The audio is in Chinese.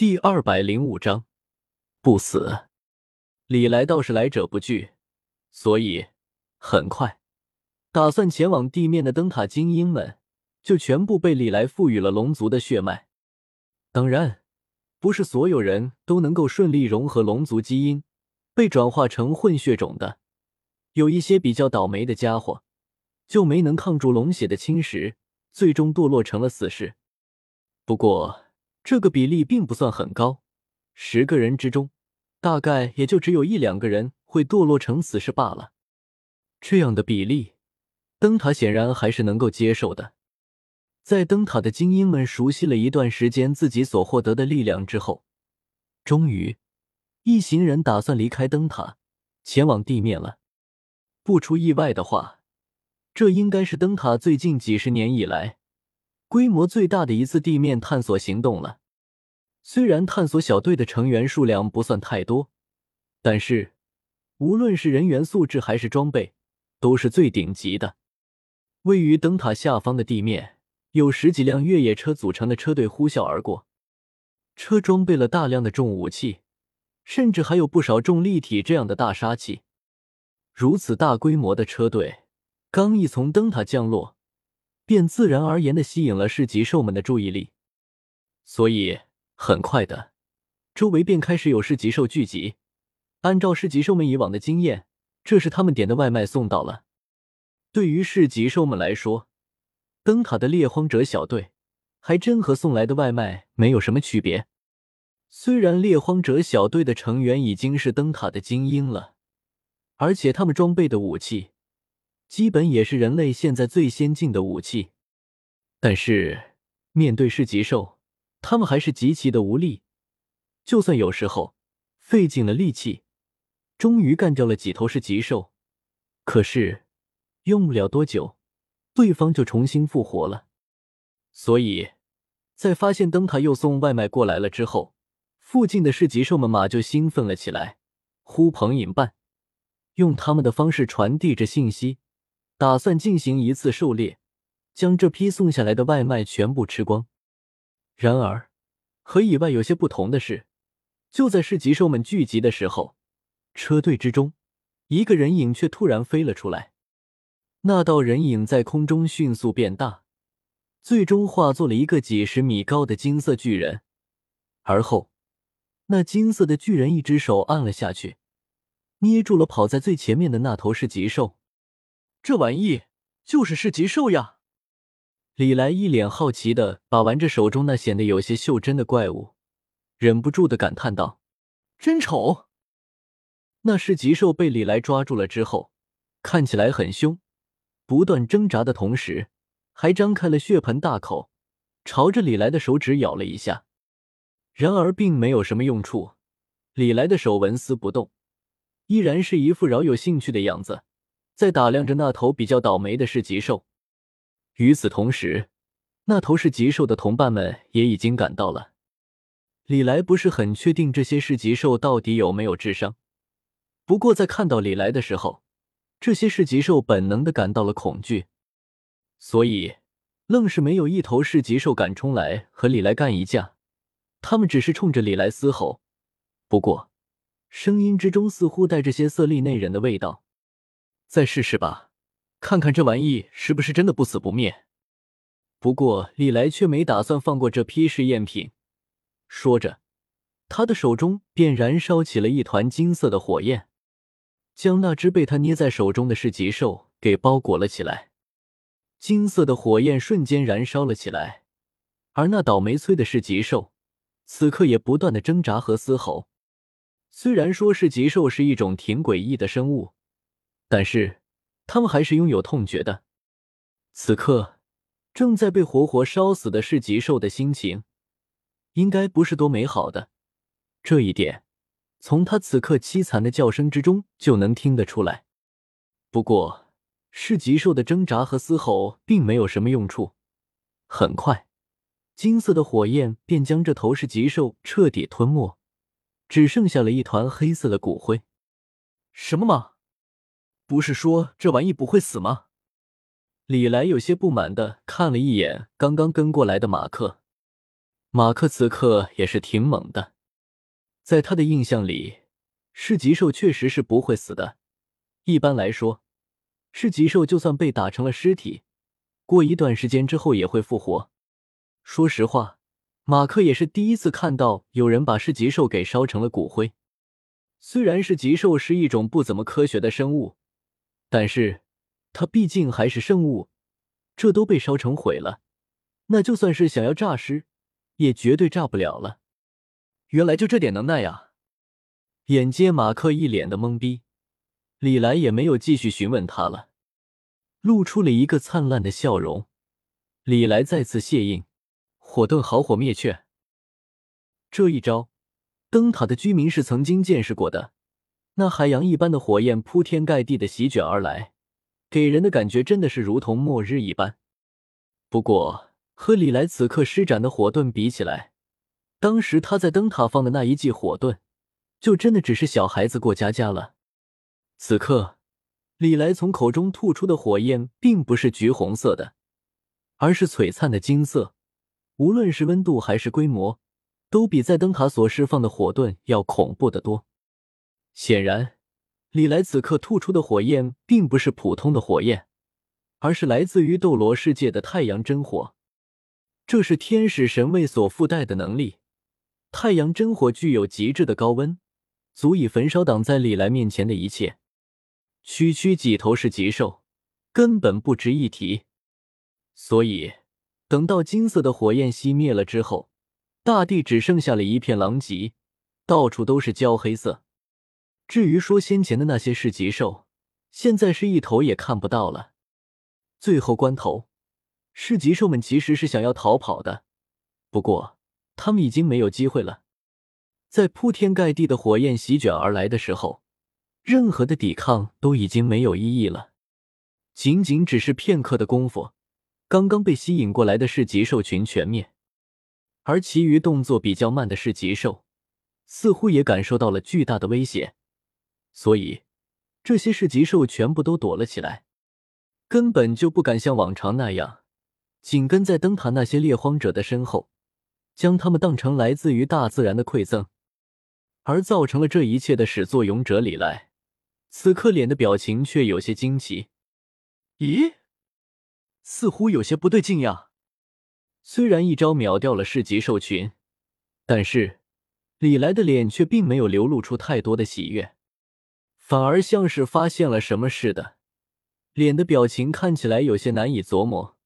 第二百零五章不死。李来倒是来者不拒，所以很快，打算前往地面的灯塔精英们就全部被李来赋予了龙族的血脉。当然，不是所有人都能够顺利融合龙族基因，被转化成混血种的。有一些比较倒霉的家伙，就没能抗住龙血的侵蚀，最终堕落成了死士。不过，这个比例并不算很高，十个人之中，大概也就只有一两个人会堕落成死士罢了。这样的比例，灯塔显然还是能够接受的。在灯塔的精英们熟悉了一段时间自己所获得的力量之后，终于，一行人打算离开灯塔，前往地面了。不出意外的话，这应该是灯塔最近几十年以来规模最大的一次地面探索行动了。虽然探索小队的成员数量不算太多，但是无论是人员素质还是装备，都是最顶级的。位于灯塔下方的地面，有十几辆越野车组成的车队呼啸而过，车装备了大量的重武器，甚至还有不少重立体这样的大杀器。如此大规模的车队刚一从灯塔降落，便自然而然的吸引了市级兽们的注意力，所以很快的，周围便开始有市集兽聚集。按照市集兽们以往的经验，这是他们点的外卖送到了。对于市集兽们来说，灯塔的猎荒者小队还真和送来的外卖没有什么区别。虽然猎荒者小队的成员已经是灯塔的精英了。而且他们装备的武器，基本也是人类现在最先进的武器。但是面对市集兽，他们还是极其的无力。就算有时候费尽了力气，终于干掉了几头市级兽，可是用不了多久，对方就重新复活了。所以，在发现灯塔又送外卖过来了之后，附近的市级兽们马就兴奋了起来，呼朋引伴。用他们的方式传递着信息，打算进行一次狩猎，将这批送下来的外卖全部吃光。然而，和以外有些不同的是，就在市集兽们聚集的时候，车队之中一个人影却突然飞了出来。那道人影在空中迅速变大，最终化作了一个几十米高的金色巨人。而后，那金色的巨人一只手按了下去。捏住了跑在最前面的那头是极兽，这玩意就是是极兽呀！李来一脸好奇的把玩着手中那显得有些袖珍的怪物，忍不住的感叹道：“真丑！”那是极兽被李来抓住了之后，看起来很凶，不断挣扎的同时，还张开了血盆大口，朝着李来的手指咬了一下。然而并没有什么用处，李来的手纹丝不动。依然是一副饶有兴趣的样子，在打量着那头比较倒霉的是极兽。与此同时，那头是极兽的同伴们也已经赶到了。李来不是很确定这些是极兽到底有没有智商，不过在看到李来的时候，这些是极兽本能的感到了恐惧，所以愣是没有一头是极兽敢冲来和李来干一架。他们只是冲着李来嘶吼。不过。声音之中似乎带着些色厉内荏的味道。再试试吧，看看这玩意是不是真的不死不灭。不过李来却没打算放过这批试验品，说着，他的手中便燃烧起了一团金色的火焰，将那只被他捏在手中的噬极兽给包裹了起来。金色的火焰瞬间燃烧了起来，而那倒霉催的噬极兽，此刻也不断的挣扎和嘶吼。虽然说是极兽是一种挺诡异的生物，但是他们还是拥有痛觉的。此刻正在被活活烧死的是极兽的心情，应该不是多美好的。这一点从他此刻凄惨的叫声之中就能听得出来。不过，是极兽的挣扎和嘶吼并没有什么用处。很快，金色的火焰便将这头是极兽彻底吞没。只剩下了一团黑色的骨灰，什么吗？不是说这玩意不会死吗？李来有些不满的看了一眼刚刚跟过来的马克，马克此刻也是挺猛的，在他的印象里，噬极兽确实是不会死的。一般来说，噬极兽就算被打成了尸体，过一段时间之后也会复活。说实话，马克也是第一次看到有人把噬极兽给烧成了骨灰。虽然是极兽是一种不怎么科学的生物，但是它毕竟还是生物，这都被烧成毁了，那就算是想要诈尸，也绝对炸不了了。原来就这点能耐呀！眼见马克一脸的懵逼，李来也没有继续询问他了，露出了一个灿烂的笑容。李来再次谢应，火遁好火灭却，这一招。灯塔的居民是曾经见识过的，那海洋一般的火焰铺天盖地的席卷而来，给人的感觉真的是如同末日一般。不过和李来此刻施展的火遁比起来，当时他在灯塔放的那一记火遁，就真的只是小孩子过家家了。此刻，李来从口中吐出的火焰并不是橘红色的，而是璀璨的金色，无论是温度还是规模。都比在灯塔所释放的火遁要恐怖的多。显然，李来此刻吐出的火焰并不是普通的火焰，而是来自于斗罗世界的太阳真火。这是天使神位所附带的能力。太阳真火具有极致的高温，足以焚烧挡在李来面前的一切。区区几头是极兽，根本不值一提。所以，等到金色的火焰熄灭了之后。大地只剩下了一片狼藉，到处都是焦黑色。至于说先前的那些是极兽，现在是一头也看不到了。最后关头，是极兽们其实是想要逃跑的，不过他们已经没有机会了。在铺天盖地的火焰席卷而来的时候，任何的抵抗都已经没有意义了。仅仅只是片刻的功夫，刚刚被吸引过来的是极兽群全灭。而其余动作比较慢的是极兽，似乎也感受到了巨大的威胁，所以这些是极兽全部都躲了起来，根本就不敢像往常那样紧跟在灯塔那些猎荒者的身后，将他们当成来自于大自然的馈赠。而造成了这一切的始作俑者李来，此刻脸的表情却有些惊奇，咦，似乎有些不对劲呀。虽然一招秒掉了市集兽群，但是李来的脸却并没有流露出太多的喜悦，反而像是发现了什么似的，脸的表情看起来有些难以琢磨。